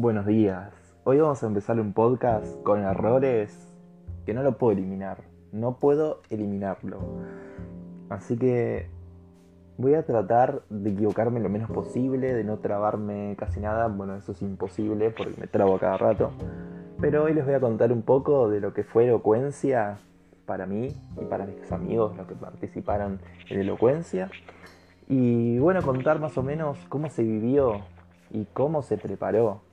Buenos días. Hoy vamos a empezar un podcast con errores que no lo puedo eliminar. No puedo eliminarlo. Así que voy a tratar de equivocarme lo menos posible, de no trabarme casi nada. Bueno, eso es imposible porque me trabo a cada rato. Pero hoy les voy a contar un poco de lo que fue elocuencia para mí y para mis amigos, los que participaron en elocuencia. Y bueno, contar más o menos cómo se vivió y cómo se preparó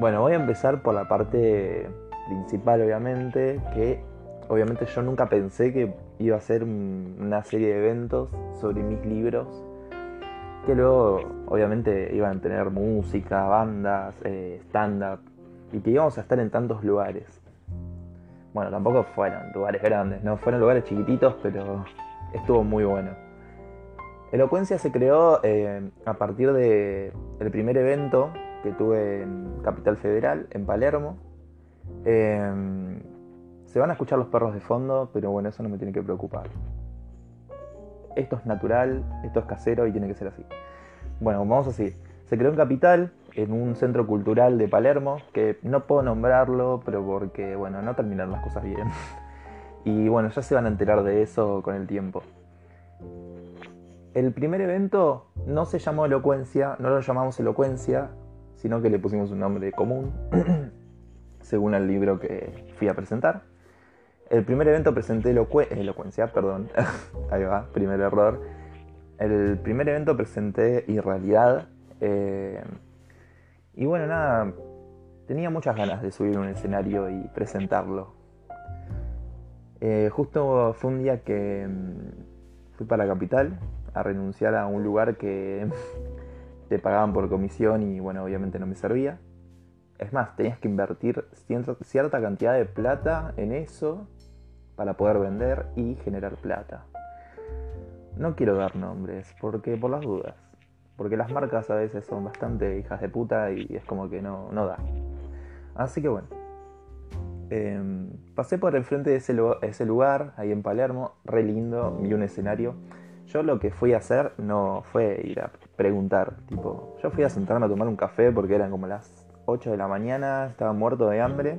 bueno, voy a empezar por la parte principal, obviamente, que obviamente yo nunca pensé que iba a ser una serie de eventos sobre mis libros, que luego obviamente iban a tener música, bandas, eh, stand-up, y que íbamos a estar en tantos lugares. Bueno, tampoco fueron lugares grandes, no fueron lugares chiquititos, pero estuvo muy bueno. Elocuencia se creó eh, a partir del el primer evento que tuve en Capital Federal, en Palermo. Em, se van a escuchar los perros de fondo, pero bueno, eso no me tiene que preocupar. Esto es natural, esto es casero y tiene que ser así. Bueno, vamos así. Se creó en Capital, en un centro cultural de Palermo, que no puedo nombrarlo, pero porque, bueno, no terminaron las cosas bien. Y bueno, ya se van a enterar de eso con el tiempo. El primer evento no se llamó Elocuencia, no lo llamamos Elocuencia, sino que le pusimos un nombre común, según el libro que fui a presentar. El primer evento presenté elocuencia, perdón, ahí va, primer error. El primer evento presenté irrealidad. Eh, y bueno, nada, tenía muchas ganas de subir un escenario y presentarlo. Eh, justo fue un día que mm, fui para la capital a renunciar a un lugar que te pagaban por comisión y bueno, obviamente no me servía. Es más, tenías que invertir cierta cantidad de plata en eso para poder vender y generar plata. No quiero dar nombres, porque por las dudas. Porque las marcas a veces son bastante hijas de puta y es como que no, no da. Así que bueno. Em, pasé por el frente de ese, ese lugar, ahí en Palermo, re lindo, vi un escenario. Yo lo que fui a hacer no fue ir a preguntar. Tipo, yo fui a sentarme a tomar un café porque eran como las 8 de la mañana, estaba muerto de hambre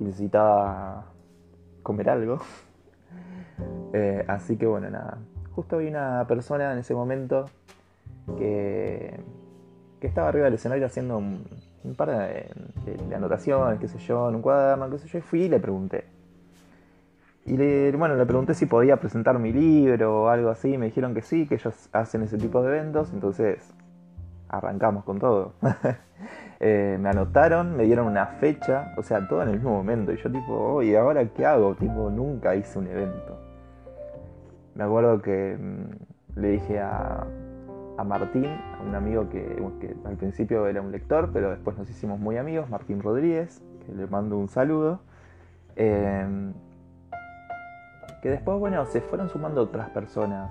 y necesitaba comer algo. Eh, así que bueno, nada. Justo vi una persona en ese momento que, que estaba arriba del escenario haciendo un, par de, de, anotaciones, qué sé yo, en un cuaderno, qué sé yo, y fui y le pregunté. Y le, bueno, le pregunté si podía presentar mi libro o algo así. Me dijeron que sí, que ellos hacen ese tipo de eventos. Entonces arrancamos con todo. Eh, me anotaron, me dieron una fecha, o sea, todo en el mismo momento. Y yo tipo, oye, ¿ahora qué hago? Tipo, nunca hice un evento. Me acuerdo que mm, le dije a, a Martín, a un amigo que, al principio era un lector, pero después nos hicimos muy amigos, Martín Rodríguez, que le mando un saludo. Eh, que después, bueno, se fueron sumando otras personas.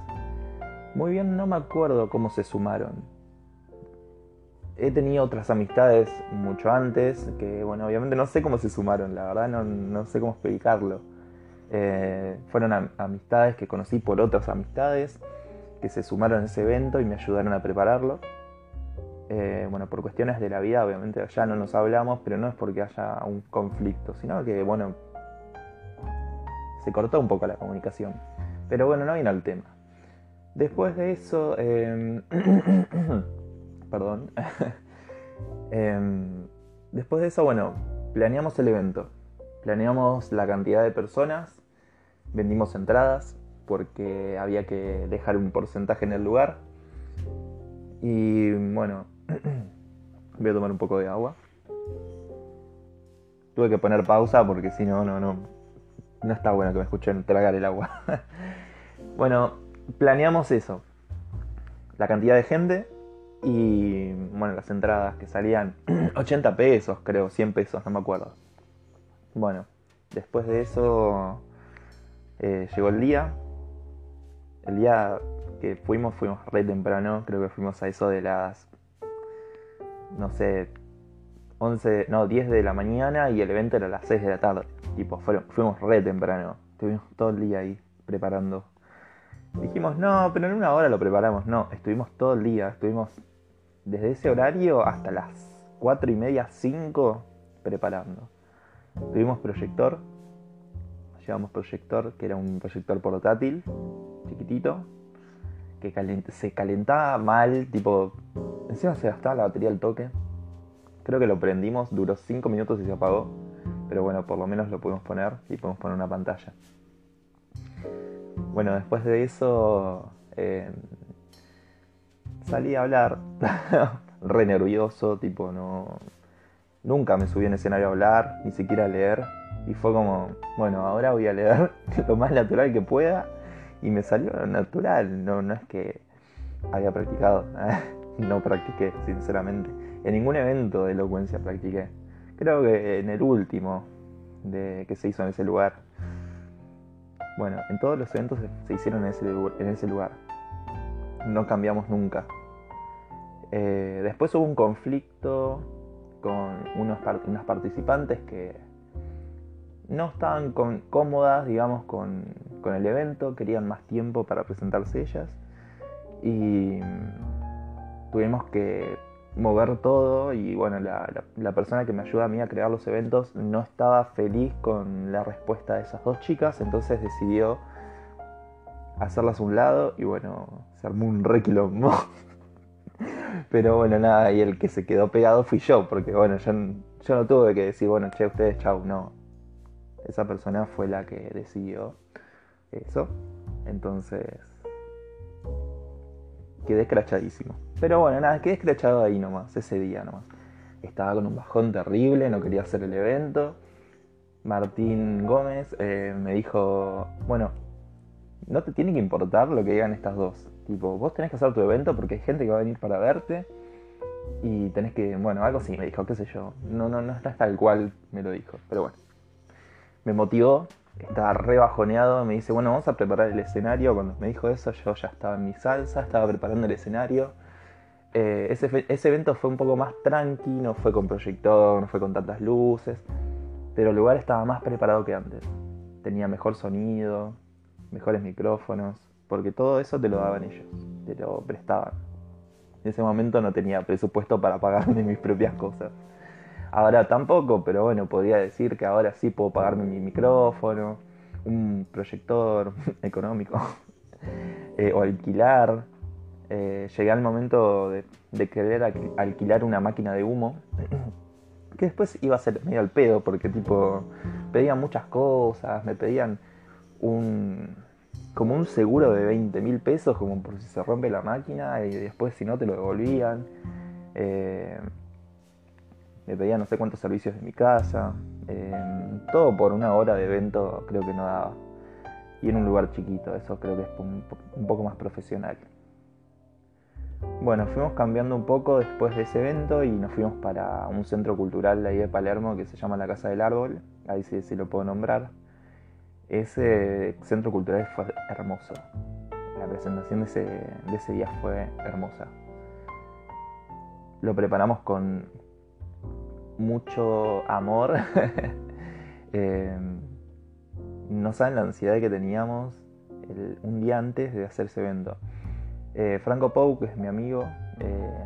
Muy bien, no me acuerdo cómo se sumaron. He tenido otras amistades mucho antes, que bueno, obviamente no sé cómo se sumaron, la verdad no, sé cómo explicarlo. Eh, fueron amistades que conocí por otras amistades, que se sumaron a ese evento y me ayudaron a prepararlo. Eh, bueno, por cuestiones de la vida, obviamente ya no nos hablamos, pero no es porque haya un conflicto, sino que, bueno, se cortó un poco la comunicación. Pero bueno, no viene al tema. Después de eso, em, perdón. Em, después de eso, bueno, planeamos el evento. Planeamos la cantidad de personas, vendimos entradas porque había que dejar un porcentaje en el lugar. Y bueno, voy a tomar un poco de agua. Tuve que poner pausa porque si no, no, no, no está bueno que me escuchen tragar el agua. bueno, planeamos eso. La cantidad de gente y, bueno, las entradas que salían 80 pesos, creo, 100 pesos, no me acuerdo. Bueno, después de eso eh, llegó el día. El día que fuimos, fuimos re temprano, creo que fuimos a eso de las, no sé, 11, no, 10 de la mañana y el evento era a las 6 de la tarde. Tipo, fuimos re temprano. Estuvimos todo el día ahí preparando. Dijimos, no, pero en una hora lo preparamos. No, estuvimos todo el día. Estuvimos desde ese horario hasta las 4 y media, 5, preparando. Tuvimos proyector, llevamos proyector, que era un proyector portátil, chiquitito, que se calentaba mal, tipo, encima se gastaba la batería al toque. Creo que lo prendimos, duró 5 minutos y se apagó, pero bueno, por lo menos lo pudimos poner y podemos poner una pantalla. Bueno, después de eso eh, salí a hablar, re nervioso, tipo, no. Nunca me subí en escenario a hablar, ni siquiera a leer. Y fue como, bueno, ahora voy a leer lo más natural que pueda. Y me salió natural, no, no es que había practicado. no practiqué, sinceramente. En ningún evento de elocuencia practiqué. Creo que en el último de, que se hizo en ese lugar. Bueno, en todos los eventos se, hicieron en ese, lugar. No cambiamos nunca. Eh, después hubo un conflicto con unos, unas participantes que no estaban cómodas, digamos, con, el evento, querían más tiempo para presentarse ellas y tuvimos que mover todo y bueno, la, la, persona que me ayuda a mí a crear los eventos no estaba feliz con la respuesta de esas dos chicas, entonces decidió hacerlas a un lado y bueno, se armó un requilombo. Pero bueno, nada, y el que se quedó pegado fui yo, porque bueno, yo, yo no tuve que decir, bueno, che, ustedes, chau, no. Esa persona fue la que decidió eso. Entonces, quedé escrachadísimo. Pero bueno, nada, quedé escrachado ahí nomás, ese día nomás. Estaba con un bajón terrible, no quería hacer el evento. Martín Gómez eh, me dijo, bueno, no te tiene que importar lo que digan estas dos. Tipo, vos tenés que hacer tu evento porque hay gente que va a venir para verte. Y tenés que, bueno, algo así me dijo, qué sé yo. No, no, no está tal cual me lo dijo. Pero bueno. Me motivó, estaba re bajoneado, me dice, bueno, vamos a preparar el escenario. Cuando me dijo eso, yo ya estaba en mi salsa, estaba preparando el escenario. Eh, ese, ese, evento fue un poco más tranqui, no fue con proyector, no fue con tantas luces, pero el lugar estaba más preparado que antes. Tenía mejor sonido, mejores micrófonos, porque todo eso te lo daban ellos, te lo prestaban. En ese momento no tenía presupuesto para pagarme mis propias cosas. Ahora tampoco, pero bueno, podría decir que ahora sí puedo pagarme mi micrófono, un proyector económico, eh, o alquilar. Eh, llegué al momento de, querer alquilar una máquina de humo, que después iba a ser medio al pedo, porque tipo, pedían muchas cosas, me pedían un, como un seguro de 20 mil pesos, como por si se rompe la máquina y después si no te lo devolvían. Eh, me pedían no sé cuántos servicios de mi casa. Eh, todo por una hora de evento creo que no daba. Y en un lugar chiquito, eso creo que es un, poco más profesional. Bueno, fuimos cambiando un poco después de ese evento y nos fuimos para un centro cultural de ahí de Palermo que se llama la Casa del Árbol. Ahí sí, sí lo puedo nombrar. Ese centro cultural fue hermoso. La presentación de ese, día fue hermosa. Lo preparamos con mucho amor. Eh, no saben la ansiedad que teníamos un día antes de hacer ese evento. Eh, Franco Pou, que es mi amigo, eh,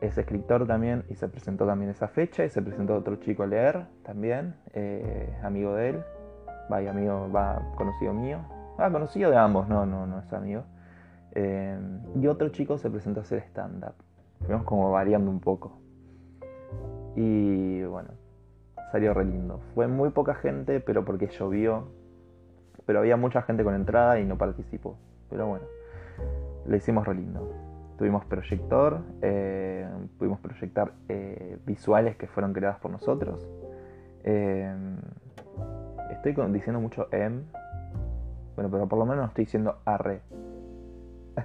es escritor también y se presentó también esa fecha y se presentó otro chico a leer también, amigo de él, vaya amigo, va conocido mío. Ah, conocido de ambos, no, no, no es amigo. Eh, y otro chico se presentó a hacer stand-up. Fuimos como variando un poco. Y bueno, salió re lindo. Fue muy poca gente, pero porque llovió. Pero había mucha gente con entrada y no participó. Pero bueno, lo hicimos re lindo. Tuvimos proyector, eh, pudimos proyectar eh, visuales que fueron creadas por nosotros. Estoy diciendo mucho em. Bueno, pero por lo menos no estoy diciendo arre.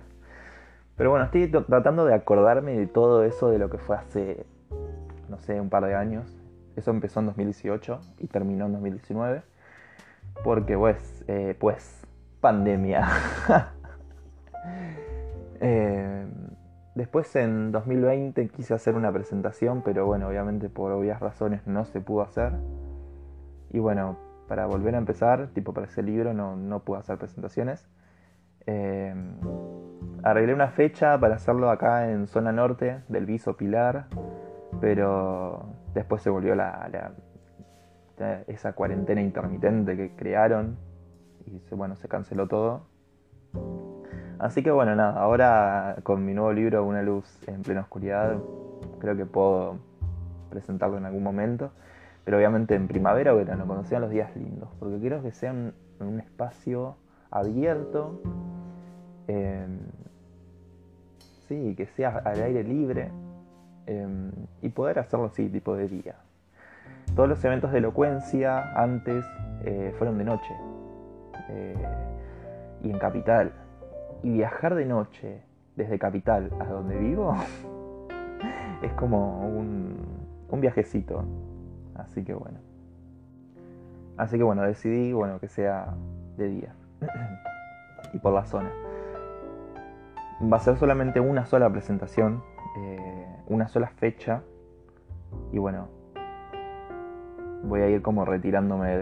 Pero bueno, estoy tratando de acordarme de todo eso de lo que fue hace, no sé, un par de años. Eso empezó en 2018 y terminó en 2019. Porque pues, eh, pues, pandemia. Eh, después en 2020 quise hacer una presentación, pero bueno, obviamente por obvias razones no se pudo hacer. Y bueno, para volver a empezar, tipo para ese libro no, no pude hacer presentaciones. Em, arreglé una fecha para hacerlo acá en zona norte del Viso Pilar, pero después se volvió la, esa cuarentena intermitente que crearon y bueno, se canceló todo. Así que bueno, nada, ahora con mi nuevo libro Una luz en plena oscuridad, creo que puedo presentarlo en algún momento, pero obviamente en primavera o verano, cuando los días lindos, porque quiero que sea un, un espacio abierto, em, sí, que sea al aire libre em, y poder hacerlo así, tipo de día. Todos los eventos de elocuencia antes eh, fueron de noche eh, y en capital. Y viajar de noche desde capital a donde vivo es como un, un viajecito. Así que bueno. Así que bueno, decidí bueno, que sea de día. y por la zona. Va a ser solamente una sola presentación, eh, una sola fecha. Y bueno, voy a ir como retirándome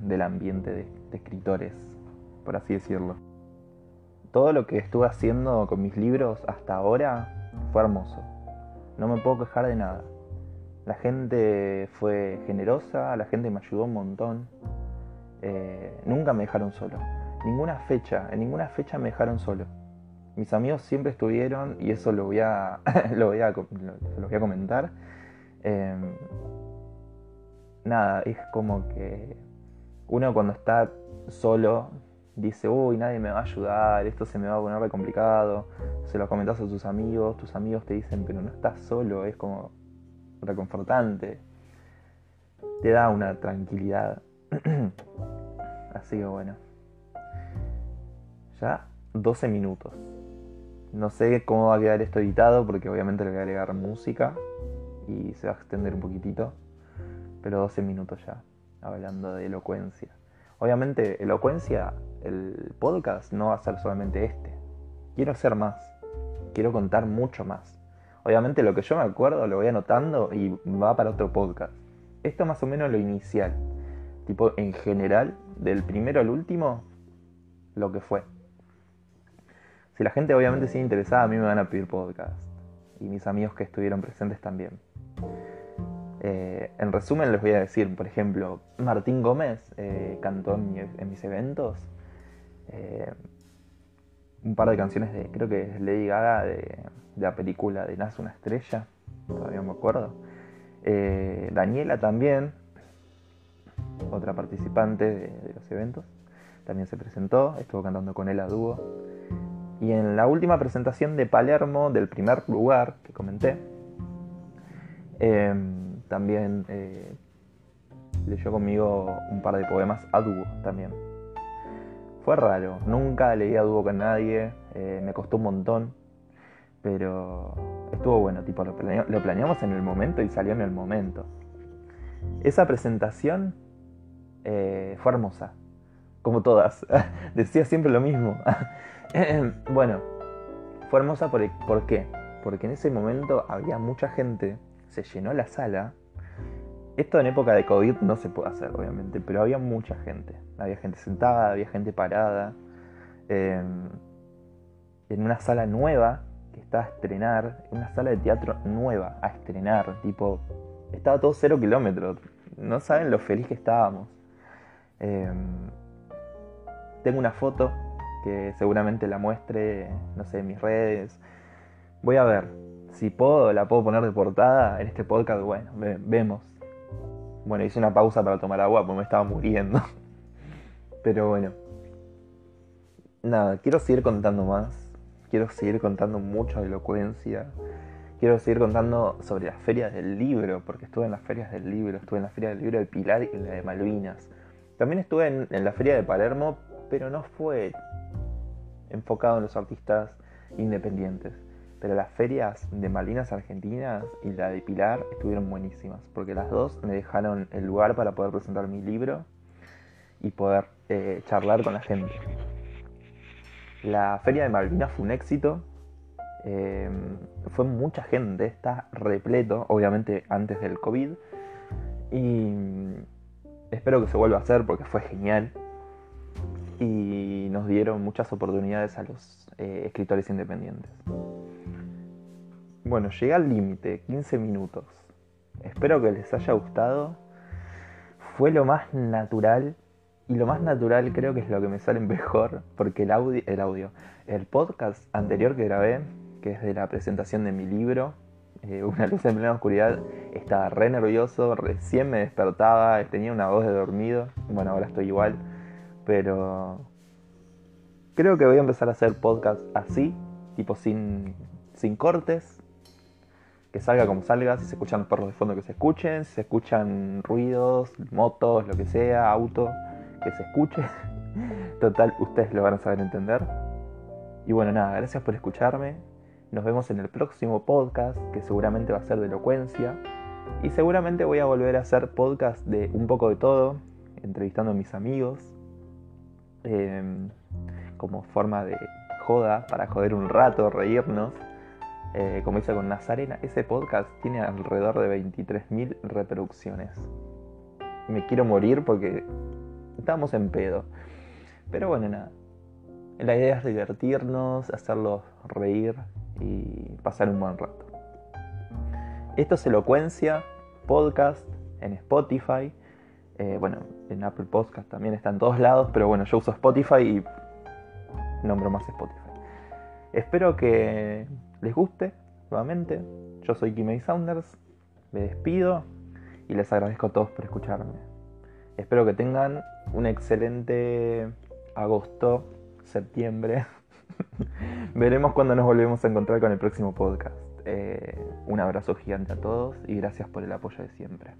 del ambiente de, escritores, por así decirlo. Todo lo que estuve haciendo con mis libros hasta ahora fue hermoso. No me puedo quejar de nada. La gente fue generosa, la gente me ayudó un montón. Eh, nunca me dejaron solo. Ninguna fecha, en ninguna fecha me dejaron solo. Mis amigos siempre estuvieron y eso lo voy a, lo voy a, lo, voy a comentar. Em, nada, es como que uno cuando está solo dice, uy, nadie me va a ayudar, esto se me va a poner de complicado. Se lo comentas a tus amigos, tus amigos te dicen, pero no estás solo, es como reconfortante. Te da una tranquilidad. Así que bueno. Ya 12 minutos. No sé cómo va a quedar esto editado porque obviamente le voy a agregar música y se va a extender un poquitito. Pero 12 minutos ya, hablando de elocuencia. Obviamente, elocuencia, el podcast no va a ser solamente este. Quiero hacer más. Quiero contar mucho más. Obviamente lo que yo me acuerdo lo voy anotando y va para otro podcast. Esto más o menos lo inicial tipo en general, del primero al último, lo que fue. Si la gente obviamente sigue interesada, a mí me van a pedir podcast. Y mis amigos que estuvieron presentes también. Eh, en resumen les voy a decir, por ejemplo, Martín Gómez eh, cantó en, mis eventos eh, un par de canciones de, creo que es Lady Gaga, de, de la película de Nace una estrella, todavía me acuerdo. Daniela también, otra participante de, los eventos. También se presentó, estuvo cantando con él a dúo. Y en la última presentación de Palermo, del primer lugar que comenté, em, también eh, leyó conmigo un par de poemas a dúo también. Fue raro, nunca leí a dúo con nadie, eh, me costó un montón, pero estuvo bueno, tipo, lo planeamos en el momento y salió en el momento. Esa presentación eh, fue hermosa, como todas. Decía siempre lo mismo. bueno, fue hermosa por, por, qué? Porque en ese momento había mucha gente, se llenó la sala. Esto en época de COVID no se puede hacer, obviamente, pero había mucha gente. Había gente sentada, había gente parada. Em, en una sala nueva que estaba a estrenar, en una sala de teatro nueva a estrenar, tipo, estaba todo cero kilómetros. No saben lo feliz que estábamos. Em, tengo una foto que seguramente la muestre, no sé, en mis redes. Voy a ver. Si puedo, la puedo poner de portada en este podcast. Bueno, vemos. Bueno, hice una pausa para tomar agua porque me estaba muriendo. Pero bueno. Nada, quiero seguir contando más. Quiero seguir contando mucha elocuencia. Quiero seguir contando sobre las ferias del libro, porque estuve en las ferias del libro, estuve en la feria del libro de Pilar y en la de Malvinas. También estuve en, la feria de Palermo, pero no fue enfocado en los artistas independientes. Pero las ferias de Malvinas Argentinas y la de Pilar estuvieron buenísimas, porque las dos me dejaron el lugar para poder presentar mi libro y poder eh, charlar con la gente. La feria de Malvinas fue un éxito, eh, fue mucha gente, está repleto, obviamente antes del COVID. Y Espero que se vuelva a hacer porque fue genial. Y nos dieron muchas oportunidades a los eh, escritores independientes. Bueno, llegué al límite, 15 minutos. Espero que les haya gustado. Fue lo más natural y lo más natural creo que es lo que me sale mejor porque el audio, el podcast anterior que grabé, que es de la presentación de mi libro, eh, Una luz en plena oscuridad, estaba re nervioso, recién me despertaba, tenía una voz de dormido, bueno, ahora estoy igual, pero creo que voy a empezar a hacer podcast así, tipo sin, sin cortes, que salga como salga, si se escuchan los perros de fondo que se escuchen, si se escuchan ruidos, motos, lo que sea, auto, que se escuche. Total, ustedes lo van a saber entender. Y bueno, nada, gracias por escucharme. Nos vemos en el próximo podcast, que seguramente va a ser de elocuencia. Y seguramente voy a volver a hacer podcast de un poco de todo, entrevistando a mis amigos, em, como forma de joda, para joder un rato, reírnos. Eh, como hice con Nazarena, ese podcast tiene alrededor de 23.000 reproducciones. Me quiero morir porque estamos en pedo. Pero bueno, nada. La idea es divertirnos, hacerlos reír y pasar un buen rato. Esto es Elocuencia, podcast en Spotify. Eh, bueno, en Apple Podcast también está en todos lados, pero bueno, yo uso Spotify y nombro más Spotify. Espero que les guste nuevamente. Yo soy Kimei Saunders, me despido y les agradezco a todos por escucharme. Espero que tengan un excelente agosto, septiembre. Veremos cuando nos volvemos a encontrar con el próximo podcast. Eh, un abrazo gigante a todos y gracias por el apoyo de siempre.